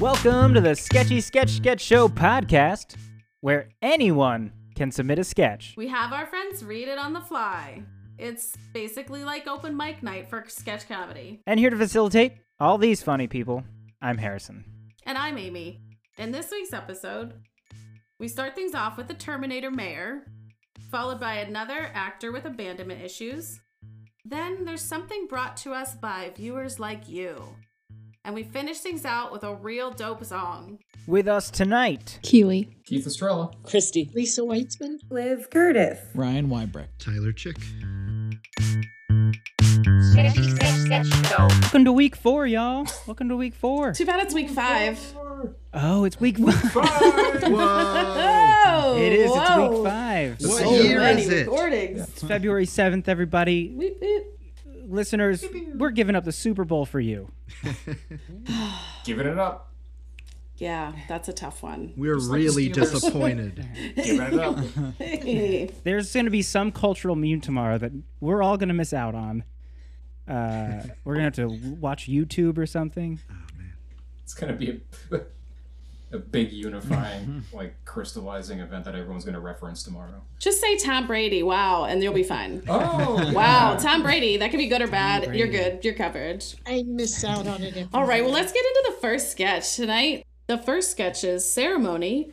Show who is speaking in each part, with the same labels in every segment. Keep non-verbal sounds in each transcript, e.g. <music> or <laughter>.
Speaker 1: Welcome to the Sketchy Sketch Sketch Show podcast, where anyone can submit a sketch.
Speaker 2: We have our friends read it on the fly. It's basically like open mic night for sketch comedy.
Speaker 1: And here to facilitate all these funny people, I'm Harrison.
Speaker 2: And I'm Amy. In this week's episode, we start things off with the Terminator mayor, followed by another actor with abandonment issues. Then there's something brought to us by viewers like you. And we finish things out with a real dope song.
Speaker 1: With us tonight,
Speaker 3: Keely.
Speaker 4: Keith Estrella.
Speaker 5: Christy.
Speaker 6: Lisa Weitzman.
Speaker 7: Liz Curtis.
Speaker 3: Ryan Wybrecht.
Speaker 8: Tyler Chick.
Speaker 1: welcome to week four, y'all. Welcome to week four.
Speaker 5: Too bad it's week five.
Speaker 1: Oh, it's week five. <laughs>
Speaker 8: Whoa!
Speaker 5: Oh,
Speaker 1: It is. It's
Speaker 5: whoa.
Speaker 1: week five.
Speaker 8: What
Speaker 5: So
Speaker 8: year
Speaker 5: many
Speaker 8: is it?
Speaker 5: recordings.
Speaker 1: It's February 7th, everybody.
Speaker 5: Beep, beep.
Speaker 1: Listeners, we're giving up the Super Bowl for you. <laughs>
Speaker 4: Giving it up.
Speaker 5: Yeah, that's a tough one.
Speaker 8: We're
Speaker 4: Just
Speaker 8: really
Speaker 4: the Steelers.
Speaker 8: disappointed. <laughs>
Speaker 4: Giving it up. <laughs>
Speaker 1: There's going to be some cultural meme tomorrow that we're all going to miss out on. Uh, we're going to have to watch YouTube or something. Oh, man.
Speaker 4: It's gonna be a, a big unifying, <laughs> like crystallizing event that everyone's gonna reference tomorrow.
Speaker 5: Just say Tom Brady, wow, and you'll be fine.
Speaker 4: Oh
Speaker 5: Wow, Tom Brady. That could be good or bad.
Speaker 1: Brady.
Speaker 5: You're good. You're covered.
Speaker 6: I miss out on it.
Speaker 5: All right, well, let's get into the first sketch tonight. The first sketch is Ceremony,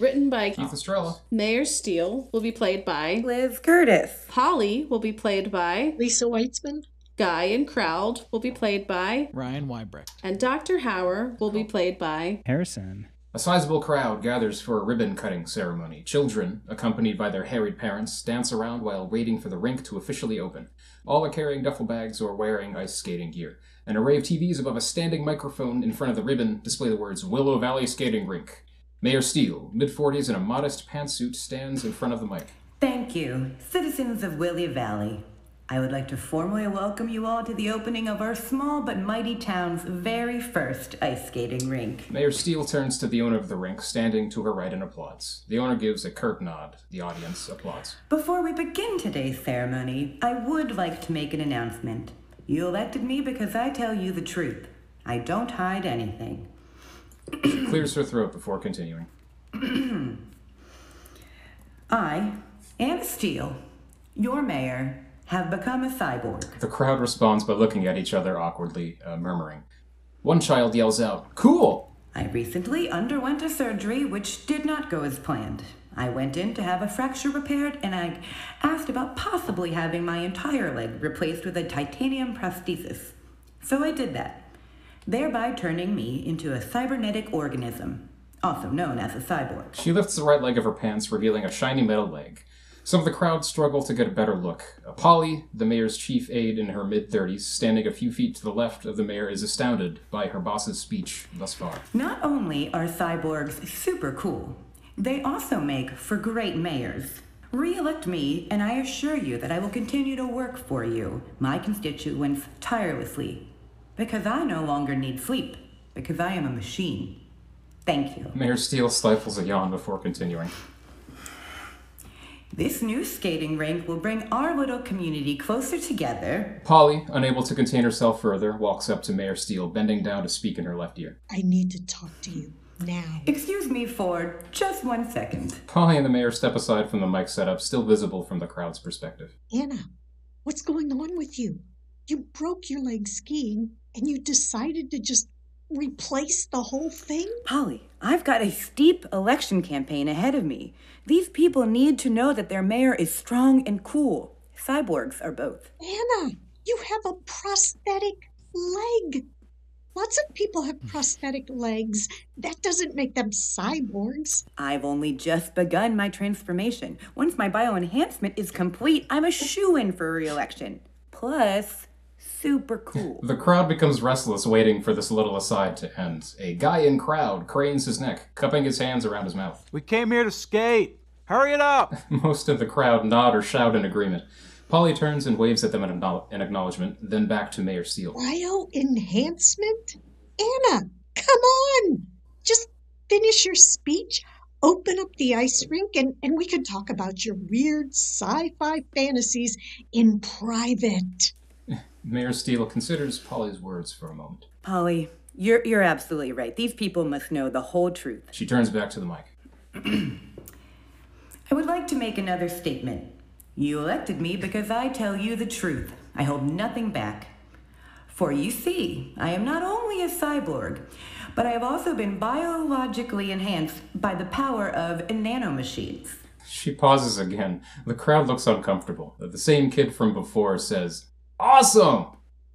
Speaker 5: written by
Speaker 4: Keith Estrella.
Speaker 5: Mayor Steele, will be played by
Speaker 7: Liz Curtis.
Speaker 5: Polly, will be played by
Speaker 6: Lisa Weitzman.
Speaker 5: Guy and Crowd, will be played by,
Speaker 3: Ryan Wybrecht.
Speaker 5: and Dr. Hauer will be oh. played by.
Speaker 1: Harrison.
Speaker 4: A sizable crowd gathers for a ribbon cutting ceremony. Children, accompanied by their harried parents, dance around while waiting for the rink to officially open. All are carrying duffel bags or wearing ice skating gear. An array of TVs above a standing microphone in front of the ribbon display the words Willow Valley Skating Rink. Mayor Steele, mid 40s in a modest pantsuit, stands in front of the mic.
Speaker 7: Thank you, citizens of Willow Valley. I would like to formally welcome you all to the opening of our small but mighty town's very first ice skating rink.
Speaker 4: Mayor Steele turns to the owner of the rink, standing to her right and applauds. The owner gives a curt nod. The audience applauds.
Speaker 7: Before we begin today's ceremony, I would like to make an announcement. You elected me because I tell you the truth. I don't hide anything.
Speaker 4: She clears her throat before continuing. <clears throat>
Speaker 7: I, Anna Steele, your mayor, have become a cyborg.
Speaker 4: The crowd responds by looking at each other awkwardly, uh, murmuring. One child yells out, Cool!
Speaker 7: I recently underwent a surgery which did not go as planned. I went in to have a fracture repaired and I asked about possibly having my entire leg replaced with a titanium prosthesis. So I did that, thereby turning me into a cybernetic organism, also known as a cyborg.
Speaker 4: She lifts the right leg of her pants, revealing a shiny metal leg. Some of the crowd struggle to get a better look. Polly, the mayor's chief aide in her mid 30s, standing a few feet to the left of the mayor, is astounded by her boss's speech thus far.
Speaker 7: Not only are cyborgs super cool, they also make for great mayors. Re-elect me, and I assure you that I will continue to work for you, my constituents, tirelessly. Because I no longer need sleep, because I am a machine. Thank you.
Speaker 4: Mayor Steele stifles a yawn before continuing.
Speaker 7: This new skating rink will bring our little community closer together.
Speaker 4: Polly, unable to contain herself further, walks up to Mayor Steele, bending down to speak in her left ear.
Speaker 6: I need to talk to you now.
Speaker 7: Excuse me for just one second.
Speaker 4: Polly and the mayor step aside from the mic setup, still visible from the crowd's perspective.
Speaker 6: Anna, what's going on with you? You broke your leg skiing and you decided to just replace the whole thing?
Speaker 7: Polly, I've got a steep election campaign ahead of me. These people need to know that their mayor is strong and cool. Cyborgs are both.
Speaker 6: Anna, you have a prosthetic leg. Lots of people have prosthetic legs. That doesn't make them cyborgs.
Speaker 7: I've only just begun my transformation. Once my bioenhancement is complete, I'm a shoe in for re election. Plus, super cool.
Speaker 4: The crowd becomes restless, waiting for this little aside to end. A guy in crowd cranes his neck, cupping his hands around his mouth.
Speaker 9: We came here to skate. Hurry it up! <laughs>
Speaker 4: Most of the crowd nod or shout in agreement. Polly turns and waves at them in acknowl- in acknowledgement, then back to Mayor Seal.
Speaker 6: Bio enhancement? Anna, come on. Just finish your speech, open up the ice rink, and, and we can talk about your weird sci fi fantasies in private.
Speaker 4: Mayor Steele considers Polly's words for a moment.
Speaker 7: Polly, You're, you're absolutely right. These people must know the whole truth.
Speaker 4: She turns back to the mic. <clears throat>
Speaker 7: I would like to make another statement. You elected me because I tell you the truth. I hold nothing back. For you see, I am not only a cyborg, but I have also been biologically enhanced by the power of nanomachines.
Speaker 4: She pauses again. The crowd looks uncomfortable. The same kid from before says, Awesome!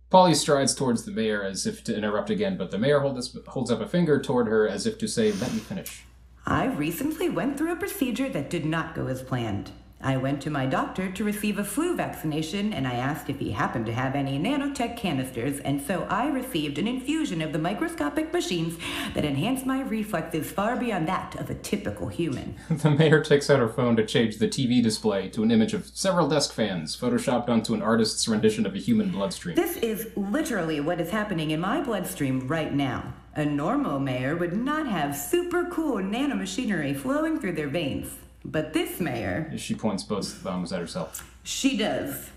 Speaker 4: Polly strides towards the mayor as if to interrupt again, but the mayor holds, holds up a finger toward her as if to say, Let me finish.
Speaker 7: I recently went through a procedure that did not go as planned. I went to my doctor to receive a flu vaccination and I asked if he happened to have any nanotech canisters, and so I received an infusion of the microscopic machines that enhance my reflexes far beyond that of a typical human. <laughs>
Speaker 4: The mayor takes out her phone to change the TV display to an image of several desk fans, photoshopped onto an artist's rendition of a human bloodstream.
Speaker 7: This is literally what is happening in my bloodstream right now. A normal mayor would not have super cool nanomachinery flowing through their veins. But this mayor,
Speaker 4: She points both thumbs at herself.
Speaker 7: she does.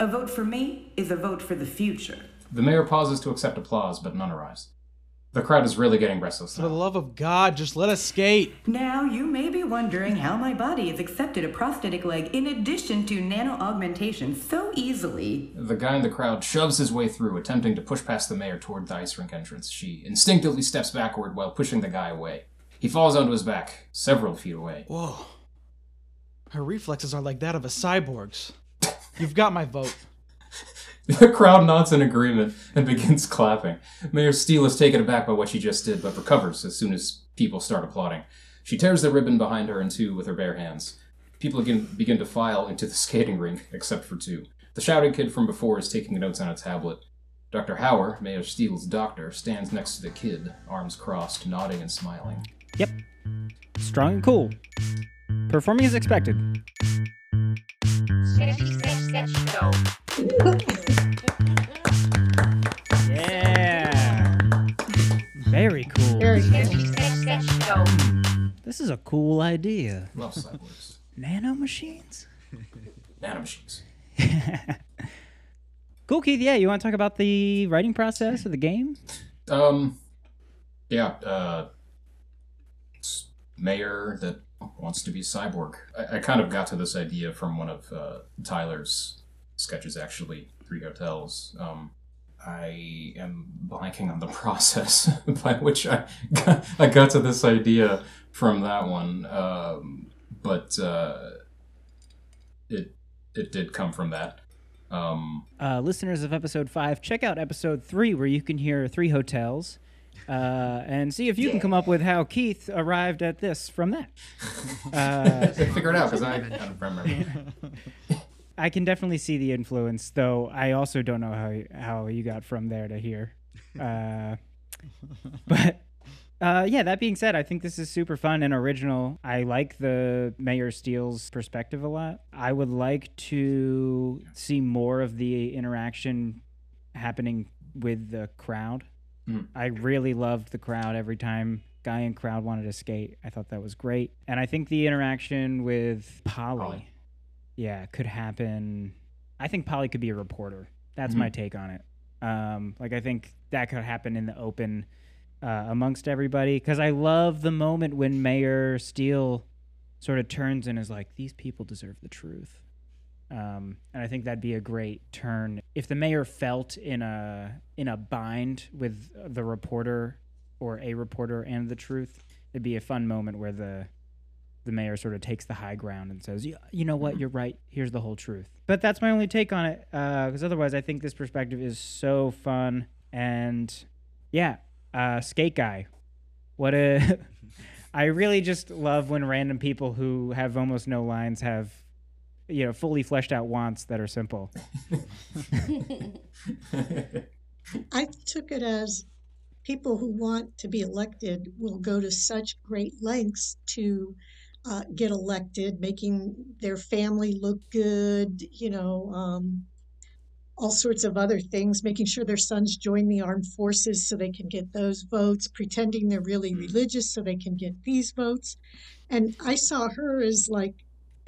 Speaker 7: A vote for me is a vote for the future.
Speaker 4: The mayor pauses to accept applause, but none arrives. The crowd is really getting restless
Speaker 9: For the love of God, just let us skate.
Speaker 7: Now, you may be wondering how my body has accepted a prosthetic leg in addition to nano augmentation so easily.
Speaker 4: The guy in the crowd shoves his way through, attempting to push past the mayor toward the ice rink entrance. She instinctively steps backward while pushing the guy away. He falls onto his back, several feet away.
Speaker 9: Whoa. Her reflexes are like that of a cyborg's. You've got my vote. <laughs>
Speaker 4: The crowd nods in agreement and begins clapping. Mayor Steele is taken aback by what she just did, but recovers as soon as people start applauding. She tears the ribbon behind her in two with her bare hands. People begin, begin to file into the skating rink, except for two. The shouting kid from before is taking notes on a tablet. Dr. Hauer, Mayor Steele's doctor, stands next to the kid, arms crossed, nodding and smiling.
Speaker 1: Yep. Strong and cool. Performing as expected. Yeah. Very cool. This is a cool idea.
Speaker 4: Love cyborgs.
Speaker 1: Nano machines? <laughs>
Speaker 4: Nanomachines. <laughs>
Speaker 1: Cool, Keith. Yeah, you want to talk about the writing process of the game?
Speaker 4: Um, yeah, uh, mayor that wants to be cyborg. I, I kind of got to this idea from one of uh, Tyler's sketches, actually, Three Hotels. Um, I am blanking on the <laughs> process by which I got, I got to this idea from that one, um, but uh, it it did come from that. Um,
Speaker 1: Uh, listeners of episode five, check out episode three where you can hear three hotels. Uh, and see if you can come up with how Keith arrived at this from that. <laughs> Uh,
Speaker 4: figure it out because I, I don't remember.
Speaker 1: I can definitely see the influence, though. I also don't know how how you got from there to here. Uh, <laughs> but uh, yeah, that being said, I think this is super fun and original. I like the Mayor Steele's perspective a lot. I would like to see more of the interaction happening with the crowd.
Speaker 4: Mhm.
Speaker 1: I really loved the crowd every time guy and crowd wanted to skate. I thought that was great. And I think the interaction with Polly,
Speaker 4: Polly.
Speaker 1: yeah, could happen. I think Polly could be a reporter. That's my take on it. Um, like I think that could happen in the open uh, amongst everybody because I love the moment when Mayor Steele sort of turns and is like, "These people deserve the truth," um, and I think that'd be a great turn if the mayor felt in a in a bind with the reporter or a reporter and the truth. It'd be a fun moment where the the mayor sort of takes the high ground and says, "You, you know what? You're right. Here's the whole truth." But that's my only take on it, because otherwise, I think this perspective is so fun and yeah, uh, skate guy. What a! <laughs> I really just love when random people who have almost no lines have, you know, fully fleshed out wants that are simple. <laughs>
Speaker 6: I took it as people who want to be elected will go to such great lengths to uh, get elected, making their family look good, you know, um, all sorts of other things, making sure their sons join the armed forces so they can get those votes, pretending they're really religious so they can get these votes. And I saw her as like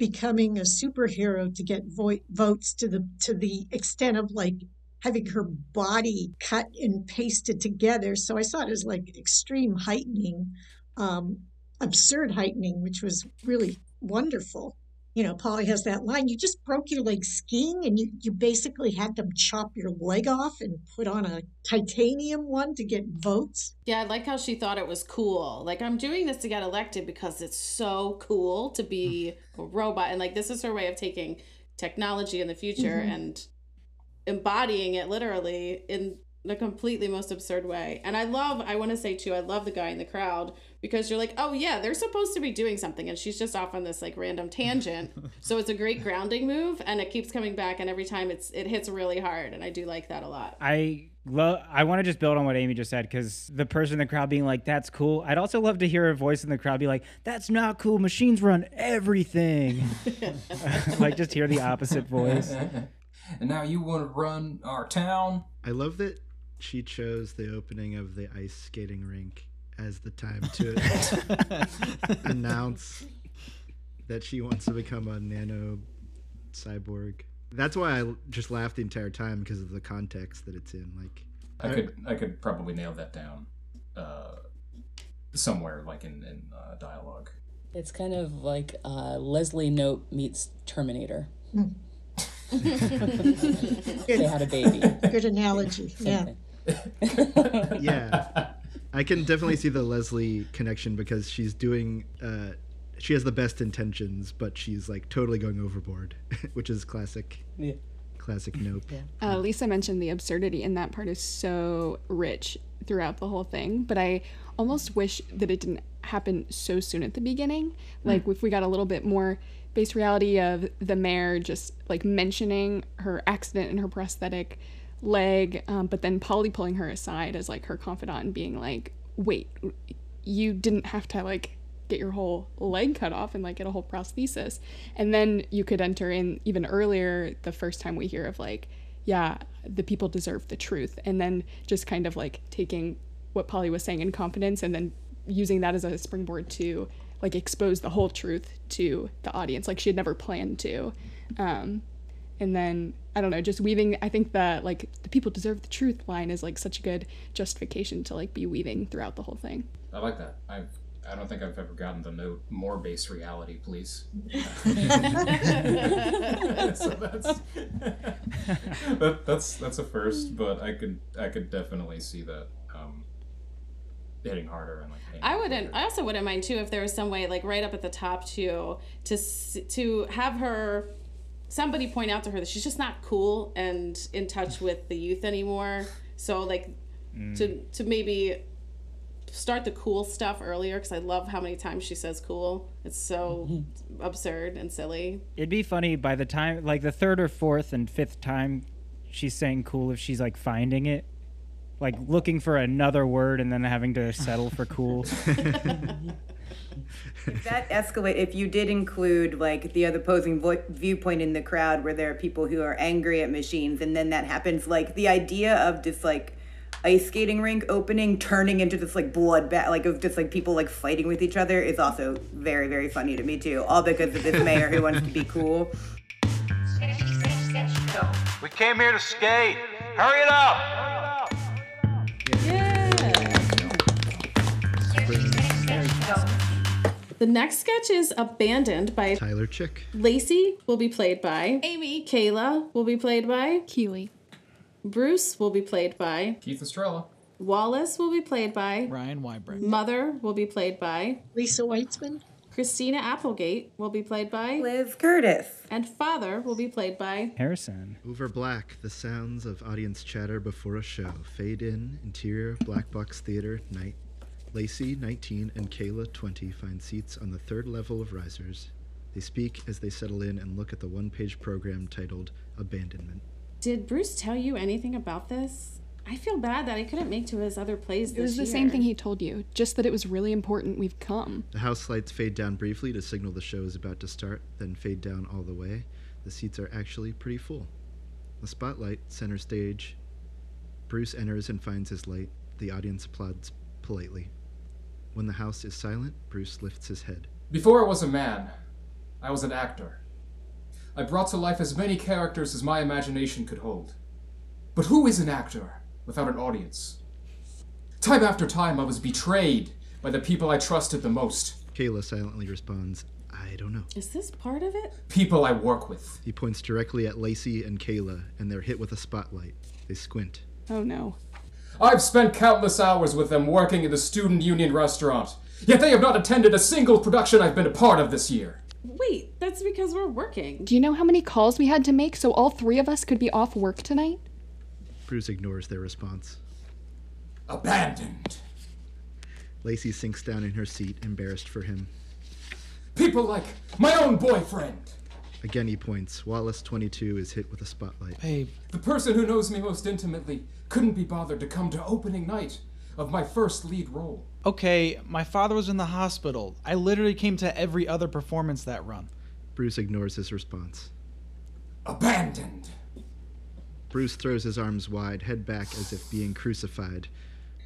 Speaker 6: becoming a superhero to get vo- votes to the to the extent of like having her body cut and pasted together. So I saw it as like extreme heightening, um, absurd heightening, which was really wonderful. You know, Polly has that line, you just broke your leg skiing and you, you basically had them chop your leg off and put on a titanium one to get votes.
Speaker 5: Yeah, I like how she thought it was cool. Like, I'm doing this to get elected because it's so cool to be a robot. And, like, this is her way of taking technology in the future
Speaker 6: Mhm.
Speaker 5: and embodying it literally in the completely most absurd way. And I love, I want to say too, I love the guy in the crowd because you're like, oh yeah, they're supposed to be doing something. And she's just off on this like random tangent. <laughs> so it's a great grounding move and it keeps coming back. And every time it's, it hits really hard. And I do like that a lot.
Speaker 1: I love. I want to just build on what Amy just said because the person in the crowd being like, "That's cool." I'd also love to hear a voice in the crowd be like, "That's not cool. Machines run everything." <laughs> <laughs> like just hear the opposite voice.
Speaker 4: and now you want to run our town?
Speaker 8: I love that she chose the opening of the ice skating rink as the time to <laughs> announce that she wants to become a nano cyborg. That's why I just laughed the entire time because of the context that it's in. Like,
Speaker 4: I could I could probably nail that down uh, somewhere like in in uh, dialogue.
Speaker 10: It's kind of like uh, Leslie Knope meets Terminator. <laughs> they had a baby.
Speaker 6: Good analogy. Yeah.
Speaker 10: Something. <laughs>
Speaker 8: yeah, <laughs> I can definitely see the Leslie connection because she's doing. Uh, she has the best intentions, but she's like totally going overboard, <laughs> which is classic.
Speaker 10: Yeah.
Speaker 8: Classic Knope.
Speaker 3: Uh, Lisa mentioned the absurdity, and that part is so rich throughout the whole thing. But I almost wish that it didn't happen so soon at the beginning. Like, if we got a little bit more base reality of the mayor just like mentioning her accident and her prosthetic leg, um, but then Polly pulling her aside as like her confidant and being like, wait, you didn't have to like get your whole leg cut off and like get a whole prosthesis. And then you could enter in even earlier the first time we hear of like, yeah, the people deserve the truth. And then just kind of like taking what Polly was saying in confidence and then using that as a springboard to like expose the whole truth to the audience like she had never planned to. Um, and then I don't know, just weaving. I think that like the people deserve the truth line is like such a good justification to like be weaving throughout the whole thing.
Speaker 4: I like that. I I don't think I've ever gotten the note more base reality, please. <laughs> <laughs> so that's <laughs> that, that's that's a first, but I could I could definitely see that um, hitting harder and like.
Speaker 5: I wouldn't.
Speaker 4: quicker.
Speaker 5: I also wouldn't mind too if there was some way, like right up at the top, too, to s- to have her somebody point out to her that she's just not cool and in touch with the youth anymore. So like mm. to to maybe start the cool stuff earlier because I love how many times she says cool. It's so mm-hmm. absurd and silly.
Speaker 1: It'd be funny by the time, like the third or fourth and fifth time she's saying cool, if she's like finding it, like looking for another word and then having to settle for cool. <laughs> <laughs>
Speaker 7: If that escalate, if you did include like the other opposing vo- viewpoint in the crowd where there are people who are angry at machines and then that happens, like the idea of this like ice skating rink opening turning into this like bloodbath, like of just like people like fighting with each other is also very, very funny to me too. All because of this mayor who wants to be cool.
Speaker 11: We came here to skate. Hurry it up!
Speaker 5: The next sketch is abandoned by
Speaker 8: Tyler Chick.
Speaker 5: Lacey will be played by
Speaker 3: Amy.
Speaker 5: Kayla will be played by
Speaker 3: Keely.
Speaker 5: Bruce will be played by
Speaker 4: Keith Estrella.
Speaker 5: Wallace will be played by
Speaker 9: Ryan Wybrecht.
Speaker 5: Mother will be played by
Speaker 6: Lisa Weitzman.
Speaker 5: Christina Applegate will be played by
Speaker 7: Liz Curtis.
Speaker 5: and Father will be played by
Speaker 1: Harrison.
Speaker 8: Over black, the sounds of audience chatter before a show fade in. Interior black box theater night. Lacey, 19, and Kayla, 20, find seats on the third level of risers. They speak as they settle in and look at the one-page program titled "Abandonment."
Speaker 5: Did Bruce tell you anything about this? I feel bad that I couldn't make to his other plays this
Speaker 3: It was the
Speaker 5: year.
Speaker 3: same thing he told you, just that it was really important we've come.
Speaker 8: The house lights fade down briefly to signal the show is about to start, then fade down all the way. The seats are actually pretty full. The spotlight, center stage. Bruce enters and finds his light. The audience applauds politely. When the house is silent, Bruce lifts his head.
Speaker 4: Before I was a man, I was an actor. I brought to life as many characters as my imagination could hold. But who is an actor without an audience? Time after time, I was betrayed by the people I trusted the most.
Speaker 8: Kayla silently responds, I don't know.
Speaker 5: Is this part of it?
Speaker 4: People I work with.
Speaker 8: He points directly at Lacey and Kayla, and they're hit with a spotlight. They squint.
Speaker 3: Oh no.
Speaker 4: I've spent countless hours with them working in the student union restaurant, yet they have not attended a single production I've been a part of this year.
Speaker 5: Wait, that's because we're working.
Speaker 3: Do you know how many calls we had to make so all three of us could be off work tonight?
Speaker 8: Bruce ignores their response.
Speaker 4: Abandoned.
Speaker 8: Lacey sinks down in her seat, embarrassed for him.
Speaker 4: People like my own boyfriend.
Speaker 8: Again, he points. Wallace 22 is hit with a spotlight.
Speaker 9: Babe.
Speaker 4: The person who knows me most intimately couldn't be bothered to come to opening night of my first lead role.
Speaker 9: Okay, my father was in the hospital. I literally came to every other performance that run.
Speaker 8: Bruce ignores his response.
Speaker 4: Abandoned.
Speaker 8: Bruce throws his arms wide, head back as if being crucified.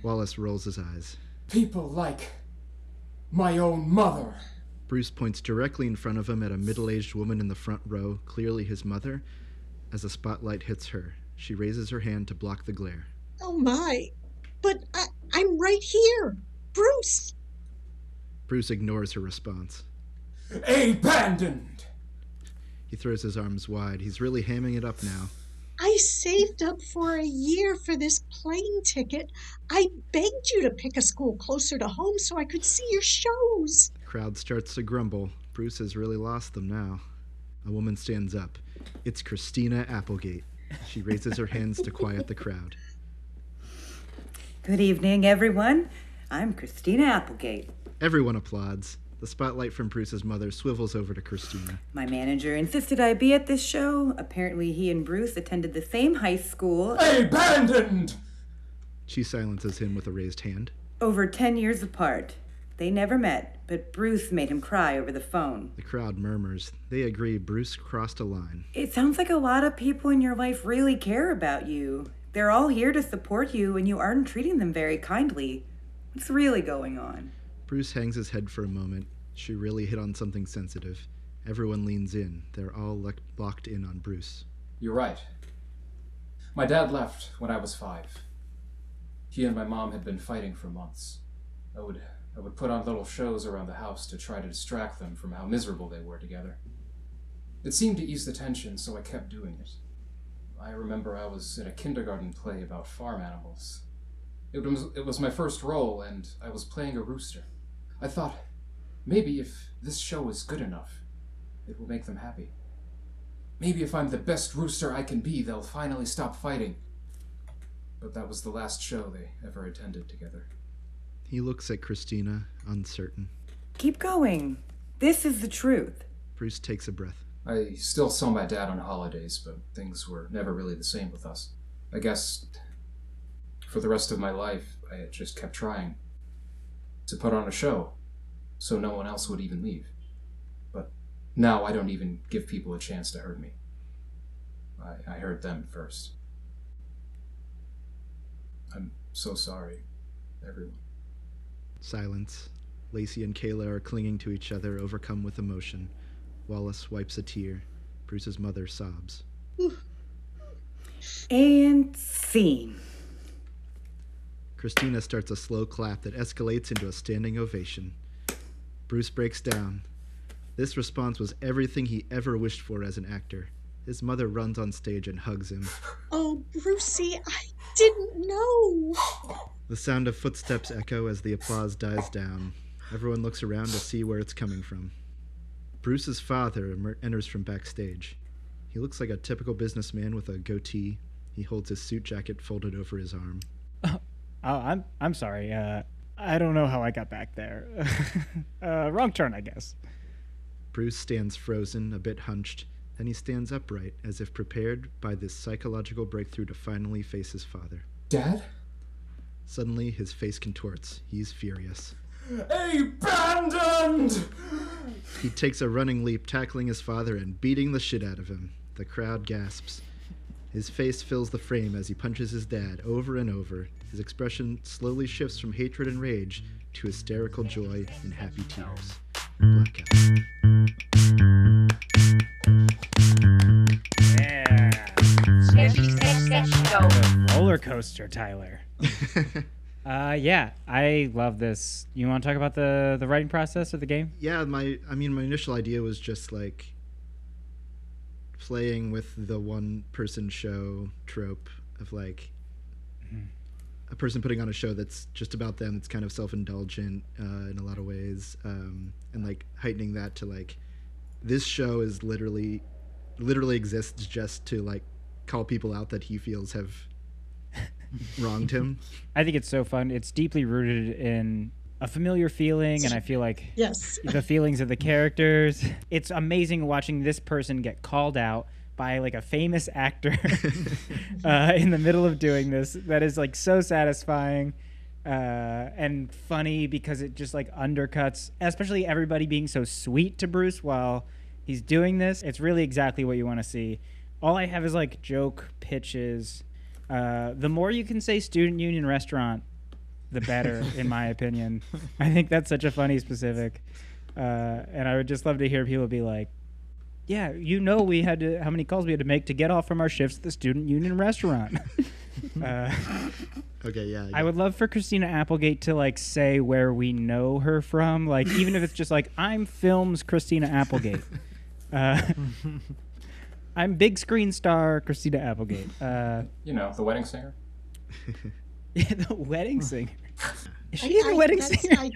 Speaker 8: Wallace rolls his eyes.
Speaker 4: People like my own mother.
Speaker 8: Bruce points directly in front of him at a middle aged woman in the front row, clearly his mother. As a spotlight hits her, she raises her hand to block the glare.
Speaker 6: Oh my. But I, I'm right here. Bruce.
Speaker 8: Bruce ignores her response.
Speaker 4: Abandoned.
Speaker 8: He throws his arms wide. He's really hamming it up now.
Speaker 6: I saved up for a year for this plane ticket. I begged you to pick a school closer to home so I could see your shows.
Speaker 8: The crowd starts to grumble. Bruce has really lost them now. A woman stands up. It's Christina Applegate. She raises her hands to quiet the crowd.
Speaker 7: Good evening, everyone. I'm Christina Applegate.
Speaker 8: Everyone applauds. The spotlight from Bruce's mother swivels over to Christina.
Speaker 7: My manager insisted I be at this show. Apparently, he and Bruce attended the same high school.
Speaker 4: Abandoned!
Speaker 8: She silences him with a raised hand.
Speaker 7: Over 10 years apart. They never met, but Bruce made him cry over the phone.
Speaker 8: The crowd murmurs. They agree Bruce crossed a line.
Speaker 7: It sounds like a lot of people in your life really care about you. They're all here to support you, and you aren't treating them very kindly. What's really going on?
Speaker 8: Bruce hangs his head for a moment. She really hit on something sensitive. Everyone leans in. They're all le- locked in on Bruce.
Speaker 4: You're right. My dad left when I was five. He and my mom had been fighting for months. I would I would put on little shows around the house to try to distract them from how miserable they were together. It seemed to ease the tension, so I kept doing it. I remember I was in a kindergarten play about farm animals. It was, it was my first role, and I was playing a rooster. I thought, maybe if this show is good enough, it will make them happy. Maybe if I'm the best rooster I can be, they'll finally stop fighting. But that was the last show they ever attended together.
Speaker 8: He looks at Christina, uncertain.
Speaker 7: Keep going. This is the truth.
Speaker 8: Bruce takes a breath.
Speaker 4: I still saw my dad on holidays, but things were never really the same with us. I guess for the rest of my life, I had just kept trying to put on a show so no one else would even leave. But now I don't even give people a chance to hurt me. I, I hurt them first. I'm so sorry, everyone.
Speaker 8: Silence. Lacey and Kayla are clinging to each other, overcome with emotion. Wallace wipes a tear. Bruce's mother sobs.
Speaker 7: And scene.
Speaker 8: Christina starts a slow clap that escalates into a standing ovation. Bruce breaks down. This response was everything he ever wished for as an actor. His mother runs on stage and hugs him.
Speaker 6: Oh, Brucey, I didn't know.
Speaker 8: The sound of footsteps echo as the applause dies down. Everyone looks around to see where it's coming from. Bruce's father emer- enters from backstage. He looks like a typical businessman with a goatee. He holds his suit jacket folded over his arm. <laughs>
Speaker 1: Oh, I'm I'm sorry. Uh, I don't know how I got back there. <laughs> uh, wrong turn, I guess.
Speaker 8: Bruce stands frozen, a bit hunched. Then he stands upright, as if prepared by this psychological breakthrough to finally face his father.
Speaker 4: Dad?
Speaker 8: Suddenly, his face contorts. He's furious.
Speaker 4: Abandoned!
Speaker 8: He takes a running leap, tackling his father and beating the shit out of him. The crowd gasps. His face fills the frame as he punches his dad over and over. His expression slowly shifts from hatred and rage to hysterical joy and happy tears. Blackout.
Speaker 1: Yeah.
Speaker 12: Sketchy, sketch, sketch
Speaker 1: The roller coaster, Tyler. <laughs> uh, yeah, I love this. You want to talk about the the writing process of the game?
Speaker 8: yeah, my I mean my initial idea was just like playing with the one person show trope of like a person putting on a show that's just about them it's kind of self-indulgent uh, in a lot of ways um, and like heightening that to like this show is literally literally exists just to like call people out that he feels have <laughs> wronged him
Speaker 1: I think it's so fun. It's deeply rooted in a familiar feeling, and I feel like
Speaker 6: Yes.
Speaker 1: the feelings of the characters. It's amazing watching this person get called out by like a famous actor <laughs> <laughs> uh, in the middle of doing this. That is like so satisfying uh, and funny because it just like undercuts, especially everybody being so sweet to Bruce while he's doing this. It's really exactly what you want to see. All I have is like joke pitches. Uh, the more you can say student union restaurant, the better, <laughs> in my opinion. I think that's such a funny specific. Uh, and I would just love to hear people be like, yeah, you know, we had to, how many calls we had to make to get off from our shifts at the student union restaurant. <laughs> uh,
Speaker 8: okay yeah,
Speaker 1: I would love for Christina Applegate to like say where we know her from, like even if it's just like I'm films Christina Applegate. <laughs> Uh, I'm big screen star Christina Applegate. Uh,
Speaker 4: You know, the wedding singer. <laughs>
Speaker 1: yeah, the wedding <laughs> singer. Is
Speaker 6: I-
Speaker 1: she the
Speaker 6: I-
Speaker 1: wedding
Speaker 6: that's-
Speaker 1: singer?
Speaker 6: I,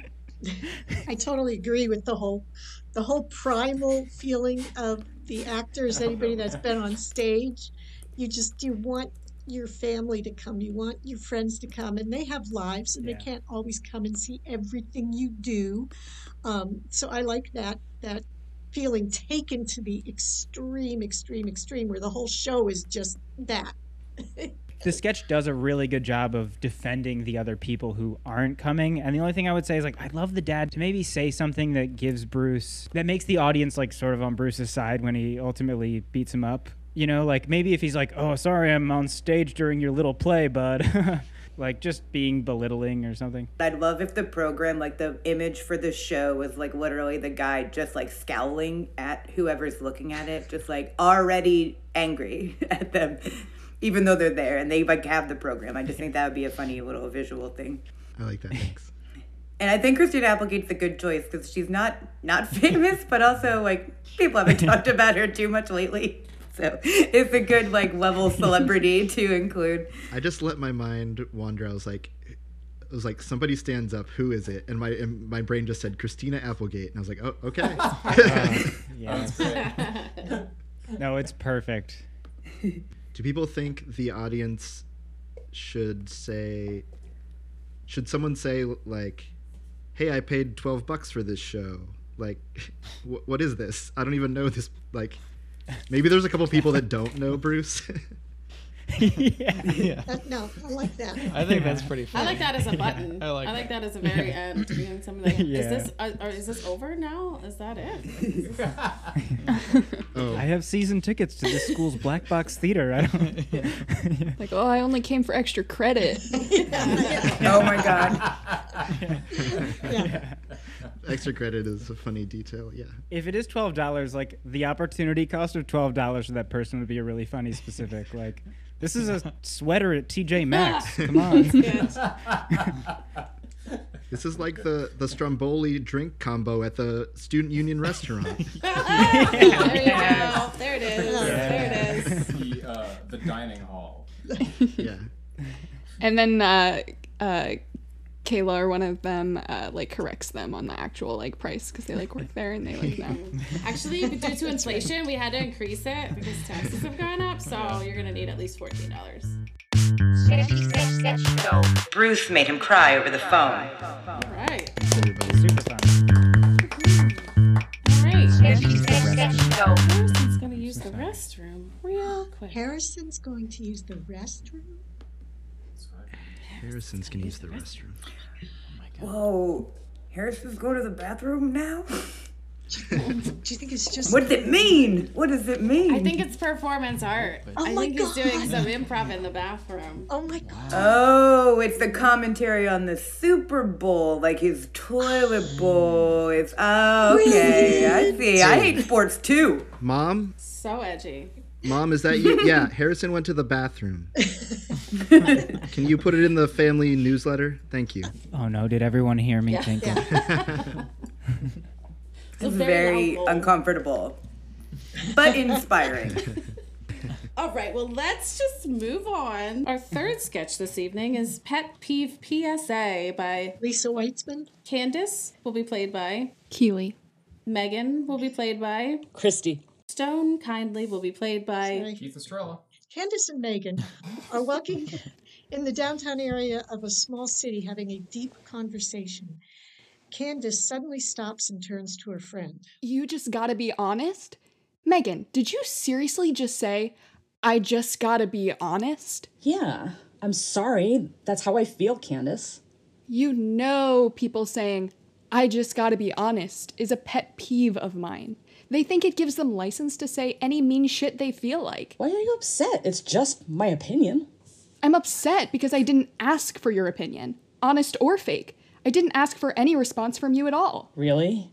Speaker 6: I totally agree with the whole the whole primal feeling of the actors, anybody that's been on stage. You just you want your family to come, you want your friends to come, and they have lives and
Speaker 1: Yeah.
Speaker 6: they can't always come and see everything you do. Um, so I like that that feeling taken to the extreme, extreme, extreme, where the whole show is just that. <laughs>
Speaker 1: the sketch does a really good job of defending the other people who aren't coming. And the only thing I would say is like I'd love the dad to maybe say something that gives Bruce that makes the audience like sort of on Bruce's side when he ultimately beats him up. You know, like maybe if he's like, "Oh, sorry, I'm on stage during your little play, bud." <laughs> like just being belittling or something.
Speaker 7: I'd love if the program, like the image for the show, was like literally the guy just like scowling at whoever's looking at it, just like already angry <laughs> at them, even though they're there and they like have the program. I just think that would be a funny little visual thing.
Speaker 8: I like that thanks <laughs>
Speaker 7: And I think Christina Applegate's a good choice because she's not not famous, but also like people haven't talked about her too much lately. So it's a good like level celebrity <laughs> to include.
Speaker 8: I just let my mind wander. I was like, it was like somebody stands up. Who is it? And my and my brain just said Christina Applegate, and I was like, oh, okay. <laughs>
Speaker 1: Uh, <laughs> yeah. no, it's perfect.
Speaker 8: Do people think the audience should say? Should someone say like, "Hey, I paid twelve bucks for this show"? Like, wh- what is this? I don't even know this. Like, maybe there's a couple people that don't know Bruce. <laughs>
Speaker 1: yeah.
Speaker 6: That, no, I like that.
Speaker 9: I think that's pretty funny.
Speaker 5: I like that as a button. <laughs>
Speaker 9: I like
Speaker 5: I like
Speaker 9: that.
Speaker 5: that as a very end. Doing something like,
Speaker 1: Yeah.
Speaker 5: is this uh, or is this over now? Is that it? <laughs>
Speaker 8: oh,
Speaker 1: I have season tickets to this school's black box theater. I don't.
Speaker 3: Like, oh, I only came for extra credit.
Speaker 7: Oh my god.
Speaker 6: Yeah. <laughs>
Speaker 8: extra credit is a funny detail. Yeah.
Speaker 1: if it is twelve dollars, like the opportunity cost of twelve dollars for that person would be a really funny specific. <laughs> Like, this is a sweater at TJ Maxx. <laughs> Come on.
Speaker 8: This is like the the Stromboli drink combo at the student union restaurant.
Speaker 5: there you. There it is. There it is.
Speaker 4: The, uh, the dining hall.
Speaker 8: yeah.
Speaker 3: And then uh, uh, Kayla or one of them uh, like corrects them on the actual like price because they like work there and they like know. <laughs>
Speaker 5: Actually, due to inflation, we had to increase it because taxes have gone up. So you're gonna need at least fourteen dollars.
Speaker 7: Bruce made him cry over the phone.
Speaker 5: All right.
Speaker 8: Everybody.
Speaker 1: Super fun.
Speaker 5: All right. Harrison's gonna use the restroom real quick.
Speaker 6: Harrison's going to use the restroom.
Speaker 8: Harrison's gonna use the restroom.
Speaker 7: Oh Whoa. Harrison's going to the bathroom now? <laughs>
Speaker 6: Do you think it's just?
Speaker 7: What does it mean? What does it mean?
Speaker 5: I think it's performance art.
Speaker 6: Oh, oh
Speaker 5: I
Speaker 6: my
Speaker 5: think he's doing some improv in the bathroom.
Speaker 6: Oh my god!
Speaker 7: Oh, it's the commentary on the Super Bowl, like his toilet <sighs> bowl. It's oh, okay. I see. I hate sports too.
Speaker 8: Mom,
Speaker 5: So edgy.
Speaker 8: Mom, is that you? <laughs> Yeah, Harrison went to the bathroom. <laughs> Can you put it in the family newsletter? Thank you.
Speaker 1: Oh no, did everyone hear me
Speaker 7: Yeah.
Speaker 1: you. <laughs>
Speaker 7: It's
Speaker 5: very
Speaker 7: very uncomfortable, but inspiring.
Speaker 5: All right, well, let's just move on. Our third sketch this evening is Pet Peeve PSA by
Speaker 6: Lisa Weitzman.
Speaker 5: Candace, will be played by
Speaker 3: Keely.
Speaker 5: Megan, will be played by
Speaker 10: Christy.
Speaker 5: Stone Kindly, will be played by
Speaker 6: Sorry.
Speaker 4: Keith Estrella.
Speaker 6: Candace and Megan are walking <laughs> in the downtown area of a small city having a deep conversation. Candace suddenly stops and turns to her friend.
Speaker 3: You just gotta be honest? Megan, did you seriously just say, I just gotta be honest?
Speaker 10: Yeah, I'm sorry. That's how I feel, Candace.
Speaker 3: You know, people saying, I just gotta be honest, is a pet peeve of mine. They think it gives them license to say any mean shit they feel like.
Speaker 10: Why are you upset? It's just my opinion.
Speaker 3: I'm upset because I didn't ask for your opinion, honest or fake. I didn't ask for any response from you at all.
Speaker 10: Really?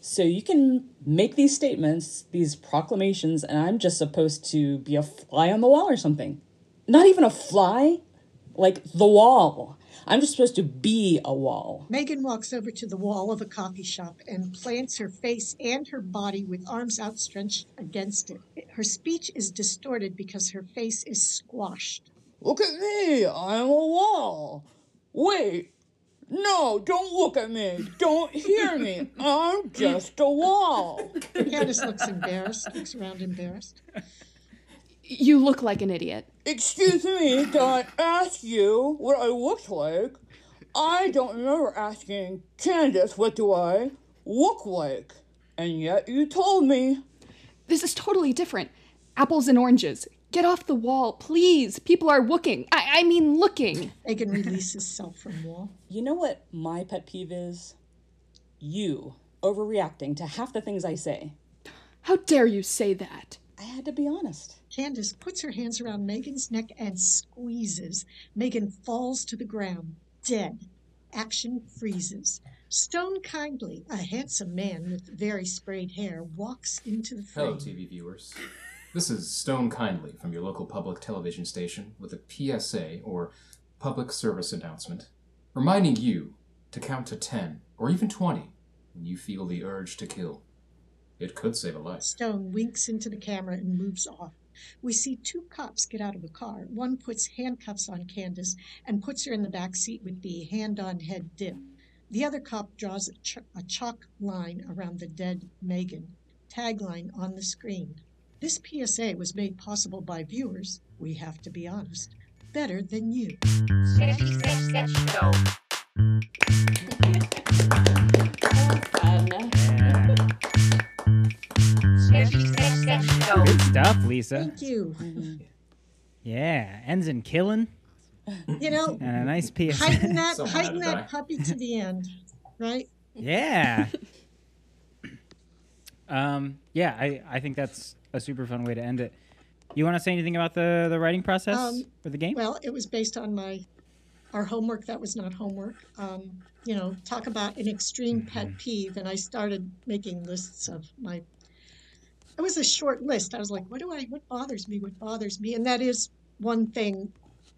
Speaker 10: So you can make these statements, these proclamations, and I'm just supposed to be a fly on the wall or something. Not even a fly, like the wall. I'm just supposed to be a wall.
Speaker 6: Megan walks over to the wall of a coffee shop and plants her face and her body with arms outstretched against it. Her speech is distorted because her face is squashed.
Speaker 12: Look at me, I'm a wall. Wait, no, don't look at me. Don't hear me. I'm just a wall.
Speaker 6: Candace looks embarrassed, looks around embarrassed.
Speaker 3: You look like an idiot.
Speaker 12: Excuse me, did I ask you what I looked like? I don't remember asking Candace what do I look like. And yet you told me.
Speaker 3: This is totally different. Apples and oranges. Get off the wall, please. People are looking. I, I mean, looking.
Speaker 6: Megan releases self from wall.
Speaker 10: You know what my pet peeve is? You overreacting to half the things I say.
Speaker 3: How dare you say that?
Speaker 10: I had to be honest.
Speaker 6: Candace puts her hands around Megan's neck and squeezes. Megan falls to the ground, dead. Action freezes. Stone Kindly, a handsome man with very sprayed hair, walks into the frame.
Speaker 4: Hello, TV viewers. This is Stone Kindly from your local public television station with a PSA, or public service announcement, reminding you to count to 10 or even 20 when you feel the urge to kill. It could save a life.
Speaker 6: Stone winks into the camera and moves off. We see two cops get out of a car. One puts handcuffs on Candace and puts her in the back seat with the hand on head dip. The other cop draws a, ch- a chalk line around the dead Megan. Tagline on the screen. This PSA was made possible by viewers, we have to be honest, better than you. <laughs>
Speaker 1: Good stuff, Lisa.
Speaker 6: Thank you.
Speaker 1: Yeah, ends in killing
Speaker 6: You know,
Speaker 1: and a nice piece.
Speaker 6: heighten that,
Speaker 4: Someone had
Speaker 6: heighten
Speaker 4: to die.
Speaker 6: that puppy to the end, right?
Speaker 1: Yeah. um. Yeah. I I think that's a super fun way to end it. You want to say anything about the the writing process
Speaker 6: Um,
Speaker 1: for the game?
Speaker 6: Well, it was based on my our homework that was not homework. Um, you know, talk about an extreme pet peeve, and I started making lists of my. It was a short list. I was like, what do I? What bothers me? What bothers me? And that is one thing.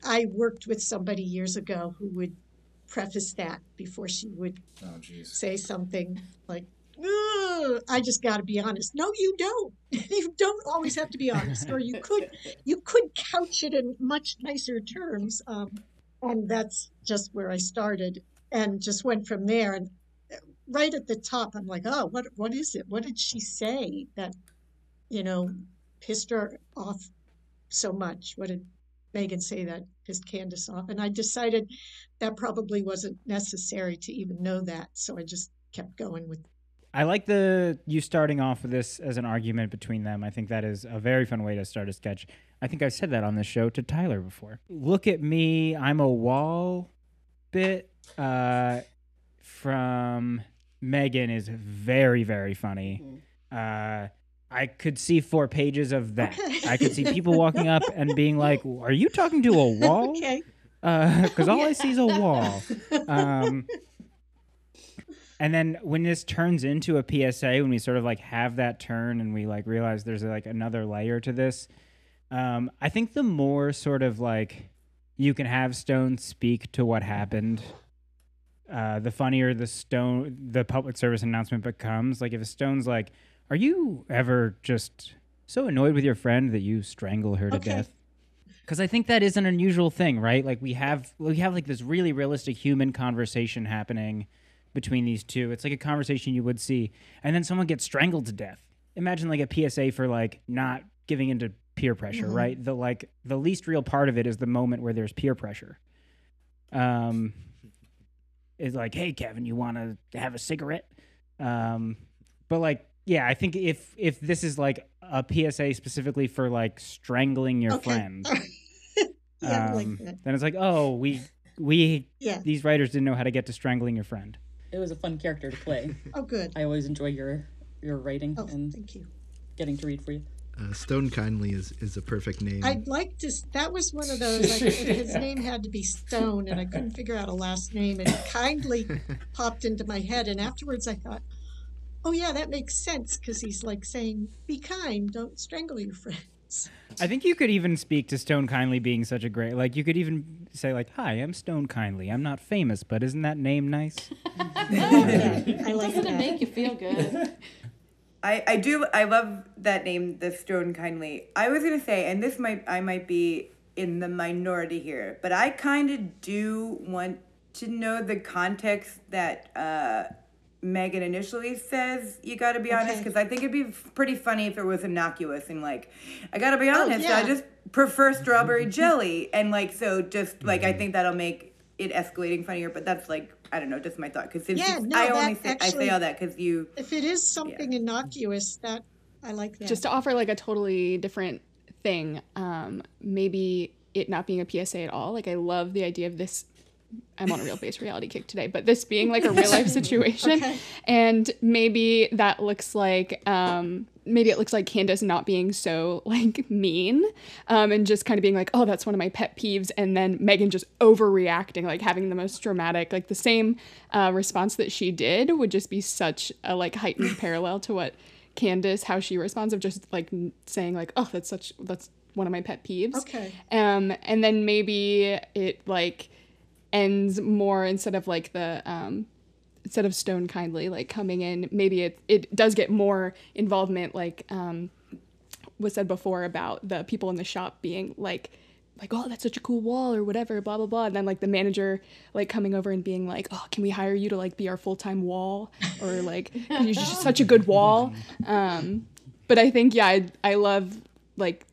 Speaker 6: I worked with somebody years ago who would preface that before she would
Speaker 4: Oh,
Speaker 6: say something like, I just got to be honest. No, you don't. <laughs> you don't always have to be honest, or you could you could couch it in much nicer terms. Um, and that's just where I started, and just went from there. And right at the top, I'm like, oh, what what is it? What did she say that, you know, pissed her off so much? What did Megan say that pissed Candace off? And I decided that probably wasn't necessary to even know that, so I just kept going with
Speaker 1: I like the you starting off with this as an argument between them. I think that is a very fun way to start a sketch. I think I've said that on the show to Tyler before. Look at me, I'm a wall bit uh, from Megan is very very funny. Uh, I could see four pages of that.
Speaker 6: Okay.
Speaker 1: I could see people <laughs> walking up and being like, "Are you talking to a wall?" <laughs>
Speaker 6: Okay.
Speaker 1: Because all I see is a wall. <laughs> Um, And then when this turns into a PSA, when we sort of like have that turn and we like realize there's like another layer to this, um, I think the more sort of like you can have Stone speak to what happened, uh, the funnier the Stone the public service announcement becomes. Like if Stone's like, "Are you ever just so annoyed with your friend that you strangle her to
Speaker 6: Okay.
Speaker 1: death?" Because I think that is an unusual thing, right? Like we have we have like this really realistic human conversation happening between these two. It's like a conversation you would see, and then someone gets strangled to death. Imagine like a PSA for like not giving into peer pressure,
Speaker 6: Mhm.
Speaker 1: right? The like the least real part of it is the moment where there's peer pressure. Um, is like, hey Kevin, you want to have a cigarette? Um, but like, yeah, I think if if this is like a PSA specifically for like strangling your
Speaker 6: Okay.
Speaker 1: friend, <laughs>
Speaker 6: Yeah, I like
Speaker 1: um, then it's like, oh, we we
Speaker 6: Yeah.
Speaker 1: these writers didn't know how to get to strangling your friend.
Speaker 10: It was a fun character to play. <laughs>
Speaker 6: Oh, good.
Speaker 10: I always enjoy your your writing
Speaker 6: Oh,
Speaker 10: and
Speaker 6: thank you.
Speaker 10: getting to read for you.
Speaker 8: Uh, Stone Kindly is, is a perfect name.
Speaker 6: I'd like to. That was one of those. Like, his <laughs> name had to be Stone, and I couldn't figure out a last name. And kindly popped into my head, and afterwards I thought, "Oh yeah, that makes sense," because he's like saying, "Be kind, don't strangle your friends."
Speaker 1: I think you could even speak to Stone Kindly being such a great like you could even say like, "Hi, I'm Stone Kindly. I'm not famous, but isn't that name nice?" <laughs> <laughs>
Speaker 6: I like
Speaker 5: Doesn't it make you feel good? <laughs>
Speaker 7: I, I do I love that name, the Stone Kindly. I was gonna say, and this might I might be in the minority here, but I kind of do want to know the context that uh, Megan initially says you got to be honest,
Speaker 6: Okay.
Speaker 7: because I think it'd be pretty funny if it was innocuous and like I got to be honest, I
Speaker 6: yeah.
Speaker 7: just prefer strawberry jelly, and like so just like I think that'll make it escalating funnier. But that's like I don't know, just my thought because
Speaker 6: Yeah, no,
Speaker 7: I only say, I say all that because you
Speaker 6: If it is something innocuous, that I like that.
Speaker 3: just to offer like a totally different thing um maybe it not being a psa at all like i love the idea of this i'm on a real base reality kick today but this being like a real life <laughs> situation
Speaker 6: Okay.
Speaker 3: and maybe that looks like um maybe it looks like candace not being so like mean um and just kind of being like oh that's one of my pet peeves and then megan just overreacting like having the most dramatic like the same uh, response that she did would just be such a like heightened <laughs> parallel to what Candace how she responds of just like n- saying like oh that's such that's one of my pet peeves.
Speaker 6: Okay.
Speaker 3: Um and then maybe it like ends more instead of like the um instead of stone kindly like coming in. Maybe it it does get more involvement like um was said before about the people in the shop being like like oh that's such a cool wall or whatever blah blah blah. And then like the manager like coming over and being like oh can we hire you to like be our full-time wall? Or like you're just such a good wall? Um but i think yeah i, I love like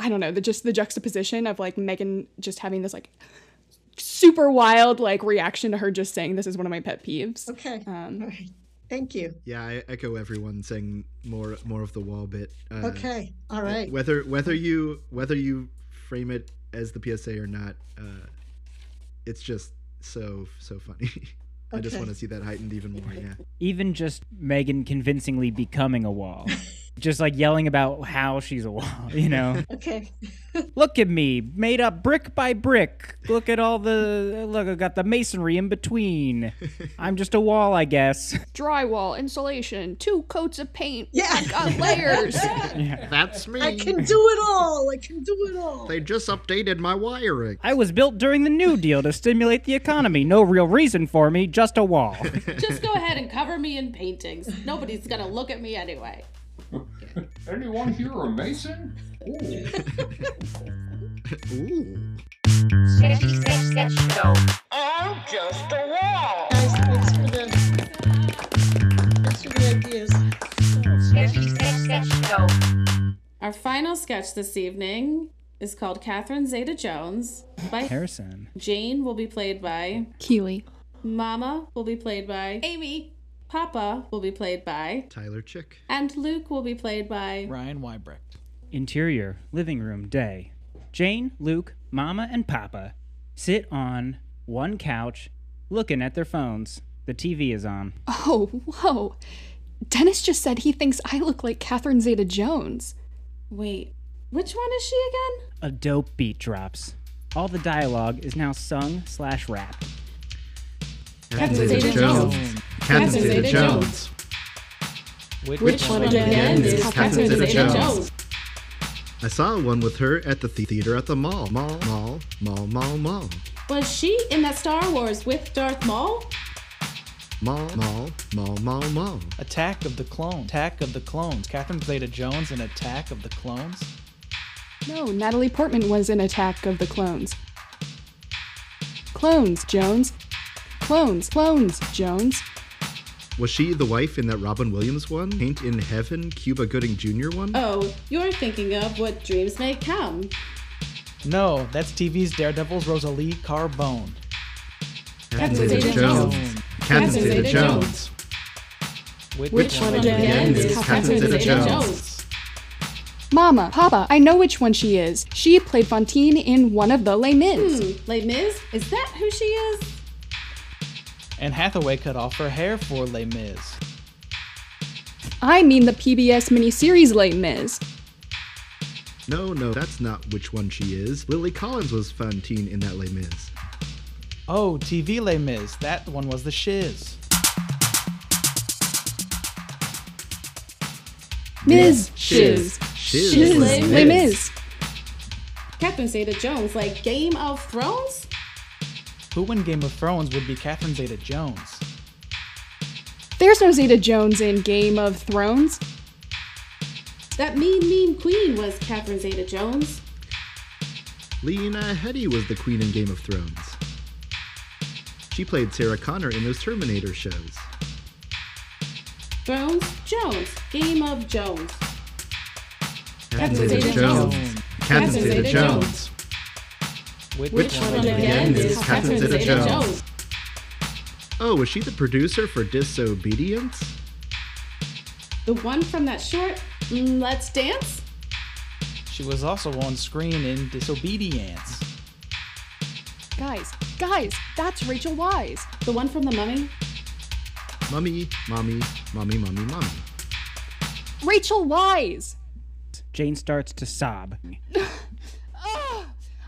Speaker 3: i don't know the just the juxtaposition of like megan just having this like super wild like reaction to her just saying this is one of my pet peeves
Speaker 6: Okay.
Speaker 3: um
Speaker 6: All right. Thank you.
Speaker 8: Yeah, I echo everyone saying more more of the wall bit. Uh,
Speaker 6: Okay. All right.
Speaker 8: Whether whether you whether you frame it as the PSA or not, uh, it's just so so funny. <laughs> I just want to see that heightened even more. Yeah.
Speaker 1: Even just Megan convincingly becoming a wall. <laughs> just like yelling about how she's a wall, <laughs> you know.
Speaker 6: Okay. <laughs>
Speaker 1: Look at me, made up brick by brick. Look at all the look, I got the masonry in between. <laughs> I'm just a wall, I guess.
Speaker 3: drywall insulation two coats of paint
Speaker 6: Yeah.
Speaker 3: i got layers yeah.
Speaker 8: That's me.
Speaker 6: I can do it all. I can do it all.
Speaker 8: They just updated my wiring.
Speaker 1: I was built during the New Deal to stimulate the economy. No real reason for me, just a wall.
Speaker 5: Just go ahead and cover me in paintings. Nobody's gonna look at me anyway. <laughs>
Speaker 4: Anyone here a mason? Ooh.
Speaker 8: Ooh.
Speaker 13: Sketchy sketch sketch show. I'm just a wall.
Speaker 6: Guys, thanks for the thanks for the ideas.
Speaker 13: Sketchy sketch sketch show.
Speaker 5: Our final sketch this evening is called Catherine Zeta Jones by
Speaker 1: Harrison.
Speaker 5: Jane will be played by
Speaker 3: keely
Speaker 5: Mama will be played by Amy. Papa will be played by
Speaker 8: Tyler Chick.
Speaker 5: and Luke will be played by
Speaker 9: Ryan Weibrecht.
Speaker 1: Interior, living room, day. Jane, Luke, Mama, and Papa sit on one couch looking at their phones. The TV is on.
Speaker 3: Oh, whoa. Dennis just said he thinks I look like Catherine Zeta Jones.
Speaker 5: Wait, which one is she again?
Speaker 1: A dope beat drops. All the dialogue is now sung slash rap.
Speaker 8: Catherine
Speaker 5: Zeta-Jones.
Speaker 8: Captain Zeta Jones.
Speaker 9: Which,
Speaker 5: Which one at the end is Catherine Zeta-Jones?
Speaker 8: I saw one with her at the theater at the mall. Mall, mall, mall, mall, mall.
Speaker 5: Was she in that Star Wars with Darth Maul?
Speaker 8: Mall, mall, mall, mall, mall.
Speaker 9: Attack of the Clones. Attack of the Clones. Catherine Zeta Jones in Attack of the Clones?
Speaker 3: No, Natalie Portman was in Attack of the Clones. Clones, Jones. Clones, clones, Jones.
Speaker 8: Was she the wife in that Robin Williams one? Paint in Heaven, Cuba Gooding Jr. one?
Speaker 5: Oh, you're thinking of what dreams may come.
Speaker 9: No, that's TV's Daredevil's Rosalie Carbone.
Speaker 8: Captain
Speaker 5: Zeta
Speaker 8: Zeta
Speaker 5: Jones.
Speaker 8: Jones. Captain
Speaker 5: Captain
Speaker 8: Zeta
Speaker 5: Zeta
Speaker 8: Jones.
Speaker 5: Which one at the end is Catherine Zeta-Jones?
Speaker 3: Mama, Papa, I know which one she is. She played Fantine in one of the Les Mis.
Speaker 5: Hmm, Les Mis? Is that who she is?
Speaker 9: Anne Hathaway cut off her hair for Les Mis.
Speaker 3: I mean the PBS miniseries Les Mis.
Speaker 8: No, no, that's not which one she is. Lily Collins was Fantine in that Les Mis.
Speaker 9: Oh, TV Les Mis. That one was the shiz.
Speaker 3: Ms.
Speaker 8: Shiz.
Speaker 3: Shiz.
Speaker 8: Shiz.
Speaker 3: Shiz.
Speaker 5: Les
Speaker 3: Les
Speaker 5: Mis.
Speaker 3: Captain
Speaker 5: Catherine Zeta-Jones, like Game of Thrones?
Speaker 9: Who in Game of Thrones would be Catherine Zeta Jones?
Speaker 3: There's no Zeta Jones in Game of Thrones.
Speaker 5: That mean, mean queen was Catherine Zeta-Jones.
Speaker 8: Lena Headey was the queen in Game of Thrones. She played Sarah Connor in those Terminator shows.
Speaker 5: Thrones, Jones. Game of Jones.
Speaker 8: Captain
Speaker 5: Captain
Speaker 8: Zeta
Speaker 5: Zeta
Speaker 8: Jones.
Speaker 5: Jones.
Speaker 8: Captain
Speaker 5: Captain
Speaker 8: Zeta
Speaker 5: Zeta
Speaker 8: Jones.
Speaker 9: Which,
Speaker 5: Which one at the end is Catherine Zeta-Jones?
Speaker 8: Oh, was she the producer for Disobedience?
Speaker 5: The one from that short, Let's Dance?
Speaker 9: She was also on screen in Disobedience.
Speaker 3: Guys, guys, that's Rachel Weisz.
Speaker 5: The one from The Mummy?
Speaker 8: Mummy, Mummy, Mummy, Mummy, mommy.
Speaker 3: Rachel Weisz.
Speaker 1: Jane starts to sob. <laughs>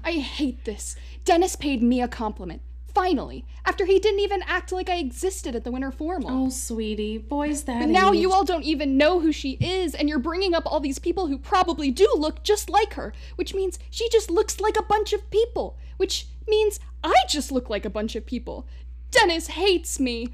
Speaker 3: I hate this. Dennis paid me a compliment. Finally, after he didn't even act like I existed at the winter formal.
Speaker 5: Oh, sweetie, boys that
Speaker 3: But now
Speaker 5: age.
Speaker 3: you all don't even know who she is, and you're bringing up all these people who probably do look just like her, which means she just looks like a bunch of people, which means I just look like a bunch of people. Dennis hates me.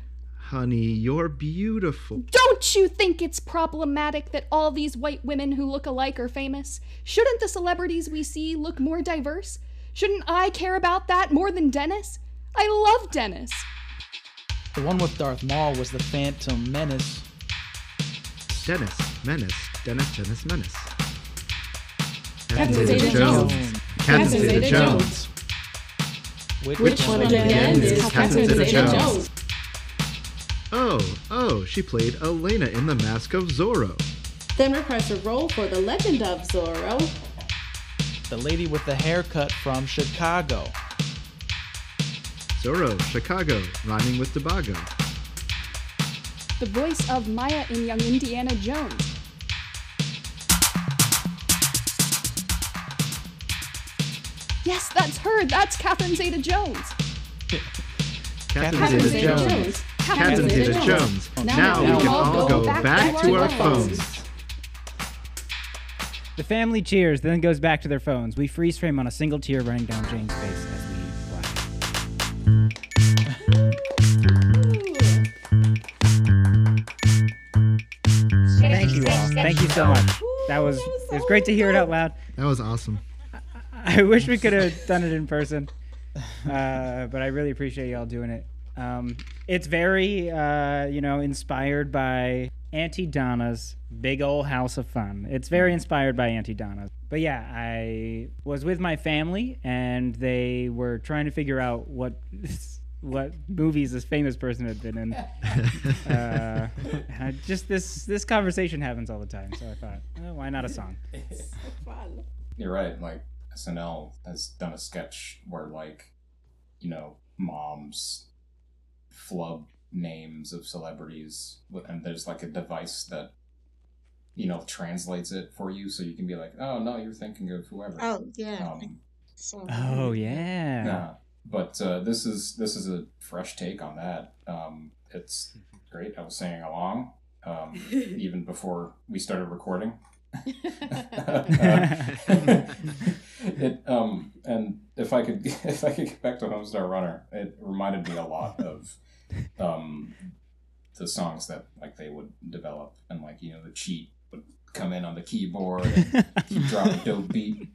Speaker 8: Honey, you're beautiful.
Speaker 3: Don't you think it's problematic that all these white women who look alike are famous? Shouldn't the celebrities we see look more diverse? Shouldn't I care about that more than Dennis? I love Dennis.
Speaker 9: The one with Darth Maul was the Phantom Menace.
Speaker 8: Dennis, Menace, Dennis, Dennis, Menace.
Speaker 5: Captain Zeta-Jones.
Speaker 8: Captain
Speaker 5: Captain
Speaker 8: Zeta
Speaker 5: Zeta-Jones.
Speaker 9: Which,
Speaker 5: Which one at the end is Catherine Zeta-Jones?
Speaker 8: Oh, oh, she played Elena in The Mask of Zorro.
Speaker 5: Then reprised her role for The Legend of Zorro.
Speaker 9: The lady with the haircut from Chicago.
Speaker 8: Zorro, Chicago, rhyming with Tobago.
Speaker 3: The voice of Maya in Young Indiana Jones. Yes, that's her. That's Catherine Zeta Jones. <laughs>
Speaker 8: Catherine
Speaker 3: Catherine
Speaker 8: Zeta
Speaker 3: Zeta
Speaker 8: Jones.
Speaker 3: Jones.
Speaker 8: Catherine Zeta Jones. Now we can all go back to our phones.
Speaker 1: The family cheers, then goes back to their phones. We freeze frame on a single tear running down Jane's face as we watch. Thank you all. Thank you so much. That was it was great to hear it out loud.
Speaker 8: That was awesome.
Speaker 1: I wish we could have done it in person, uh, but I really appreciate y'all doing it. Um, it's very, uh, you know, inspired by Aunty Donna's Big Old House of Fun. It's very inspired by Aunty Donna's. But yeah, I was with my family, and they were trying to figure out what what movies this famous person had been in. <laughs> uh, just this this conversation happens all the time, so I thought, oh, why not a song?
Speaker 4: You're right. Like SNL has done a sketch where like, you know, moms flub names of celebrities, and there's like a device that you know translates it for you, so you can be like, oh no, you're thinking of whoever.
Speaker 6: Oh, yeah.
Speaker 4: Um,
Speaker 1: Oh yeah.
Speaker 4: yeah. But uh, this is this is a fresh take on that. Um, it's great. I was singing along um, <laughs> even before we started recording. <laughs> it um and if I could <laughs> if I could get back to Homestar Runner, it reminded me a lot of um the songs that like they would develop and like you know the cheat would come in on the keyboard and he'd drop a dope beat,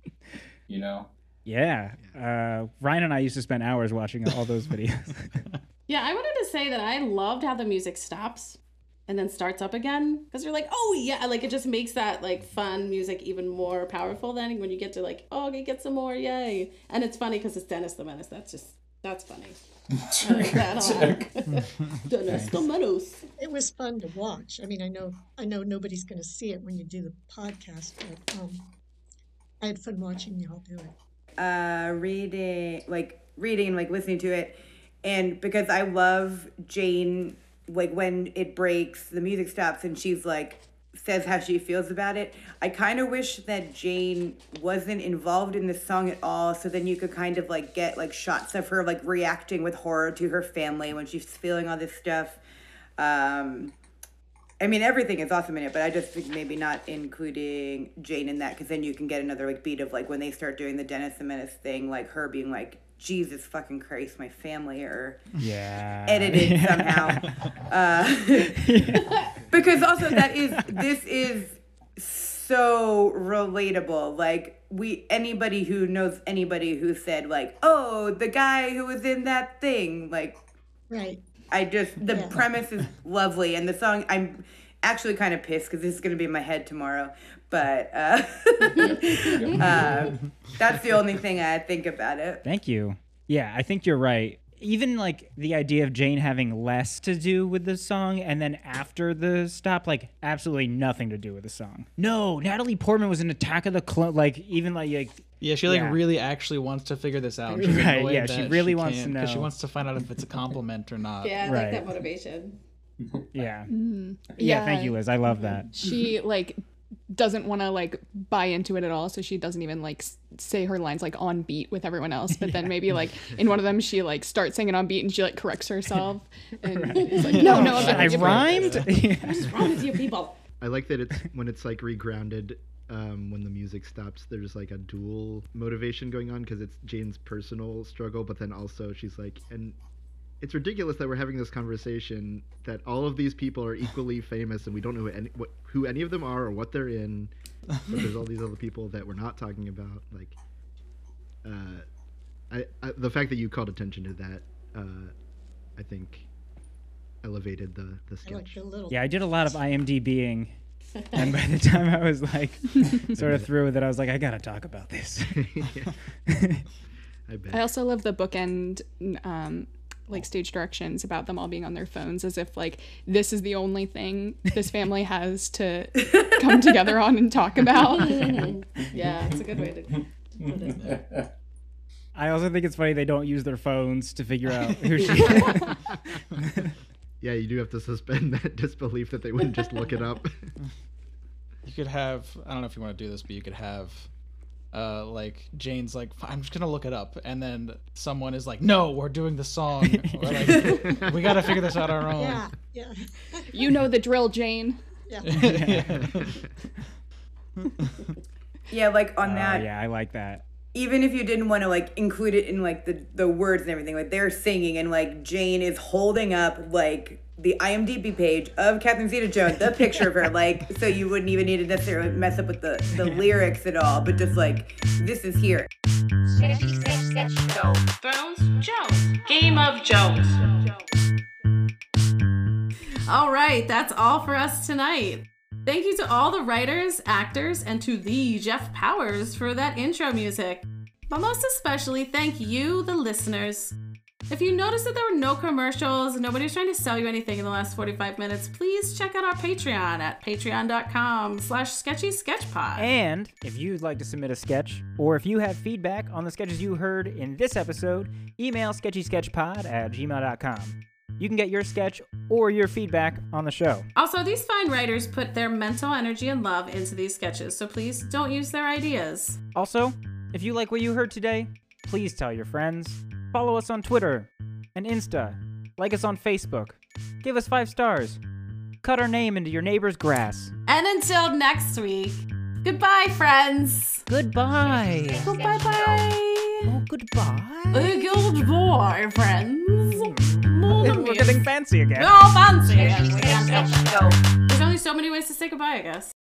Speaker 4: you know.
Speaker 1: Yeah. Uh, Ryan and I used to spend hours watching all those videos. <laughs>
Speaker 5: Yeah, I wanted to say that I loved how the music stops and then starts up again because you're like, oh yeah, like it just makes that like fun music even more powerful. Then when you get to like, oh, okay, get some more, yay! And it's funny because it's Dennis the Menace. That's just that's funny. I like that a lot. Dennis the
Speaker 6: It was fun to watch. I mean, I know I know nobody's going to see it when you do the podcast, but um, I had fun watching y'all do it.
Speaker 7: uh reading like reading like listening to it and because i love jane like when it breaks the music stops and she's like says how she feels about it. I kind of wish that jane wasn't involved in the song at all so then you could kind of like get like shots of her like reacting with horror to her family when she's feeling all this stuff. Um I mean, everything is awesome in it, but I just think maybe not including Jane in that because then you can get another like beat of like when they start doing the Dennis the Menace thing, like her being like, "Jesus fucking Christ, my family," are
Speaker 1: yeah.
Speaker 7: edited somehow. <laughs> Uh, <laughs> because also that is this is so relatable. Like we anybody who knows anybody who said like, "Oh, the guy who was in that thing," like
Speaker 6: Right.
Speaker 7: I just the
Speaker 6: Yeah.
Speaker 7: premise is lovely, and the song I'm actually kind of pissed because this is gonna be in my head tomorrow. But uh, uh, <laughs> <laughs> that's the only thing I think about it.
Speaker 1: Thank you. Yeah, I think you're right. Even like the idea of Jane having less to do with the song and then after the stop, like absolutely nothing to do with the song. No, Natalie Portman was in Attack of the Clone. Like even like, like
Speaker 9: Yeah, she like
Speaker 1: Yeah.
Speaker 9: really actually wants to figure this out. <laughs> She's
Speaker 1: Right, yeah, she
Speaker 9: that
Speaker 1: really wants to
Speaker 9: can't, 'cause She wants to find out if it's a compliment or not.
Speaker 5: Yeah, I
Speaker 1: Right.
Speaker 5: like that motivation.
Speaker 1: yeah.
Speaker 3: Mhm.
Speaker 1: yeah, Thank you, Liz. I love that.
Speaker 3: she like doesn't want to like buy into it at all so she doesn't even like say her lines like on beat with everyone else but then maybe like in one of them she like starts singing on beat and she like corrects herself <laughs> and it's like no no
Speaker 1: I
Speaker 3: I'm not-
Speaker 1: rhymed. <laughs>
Speaker 5: What's wrong with you people?
Speaker 8: I like that it's when it's like regrounded. Um, when the music stops, there's like a dual motivation going on because it's Jane's personal struggle, but then also she's like, and it's ridiculous that we're having this conversation that all of these people are equally famous and we don't know who any, what, who any of them are or what they're in. But there's all these other people that we're not talking about. Like, uh, I, I the fact that you called attention to that, uh, I think, elevated the the
Speaker 6: I like the little.
Speaker 1: Yeah, I did a lot of IMDBing. <laughs> and by the time I was like <laughs> sort of through with it, I was like, I gotta talk about this. <laughs>
Speaker 8: I bet.
Speaker 3: I also love the bookend um like stage directions about them all being on their phones as if like this is the only thing this family has to come together on and talk about. <laughs>
Speaker 5: yeah, it's a good way to put it.
Speaker 1: I also think it's funny they don't use their phones to figure out <laughs> who she is. <laughs>
Speaker 8: Yeah, you do have to suspend that disbelief that they wouldn't just look it up.
Speaker 9: You could have I don't know if you want to do this, but you could have uh like Jane's like I'm just gonna look it up, and then someone is like, No, we're doing the song. <laughs> Or like, we got to figure this out on our own.
Speaker 6: Yeah, yeah, <laughs>
Speaker 3: you know the drill, Jane.
Speaker 6: yeah. <laughs>
Speaker 7: Yeah, like on
Speaker 1: Oh,
Speaker 7: that.
Speaker 1: yeah, I like that.
Speaker 7: even if you didn't want to like include it in like the the words and everything, like they're singing and like Jane is holding up like the IMDb page of Catherine Zeta-Jones, the picture of her, <laughs> like so you wouldn't even need to necessarily mess up with the the lyrics at all, but just like this is here.
Speaker 13: Sketchy sketch sketch show.
Speaker 5: Thrones Jones. Game of Jones. All right, that's all for us tonight. Thank you to all the writers, actors, and to the Jeff Powers for that intro music. But most especially, thank you, the listeners. If you noticed that there were no commercials, nobody's trying to sell you anything in the last 45 minutes, please check out our Patreon at patreon.com slash sketchysketchpod.
Speaker 1: And if you'd like to submit a sketch, or if you have feedback on the sketches you heard in this episode, email sketchysketchpod at gmail.com. You can get your sketch or your feedback on the show.
Speaker 5: Also, these fine writers put their mental energy and love into these sketches, so please don't use their ideas.
Speaker 1: Also, if you like what you heard today, please tell your friends. Follow us on Twitter and Insta. Like us on Facebook. Give us five stars. Cut our name into your neighbor's grass.
Speaker 5: And until next week, goodbye, friends.
Speaker 1: Goodbye.
Speaker 5: Goodbye, bye.
Speaker 1: Oh, goodbye.
Speaker 5: Goodbye, friends. <laughs>
Speaker 1: We're getting fancy again.
Speaker 5: Oh, fancy. We can't help it. There's only so many ways to say goodbye, I guess.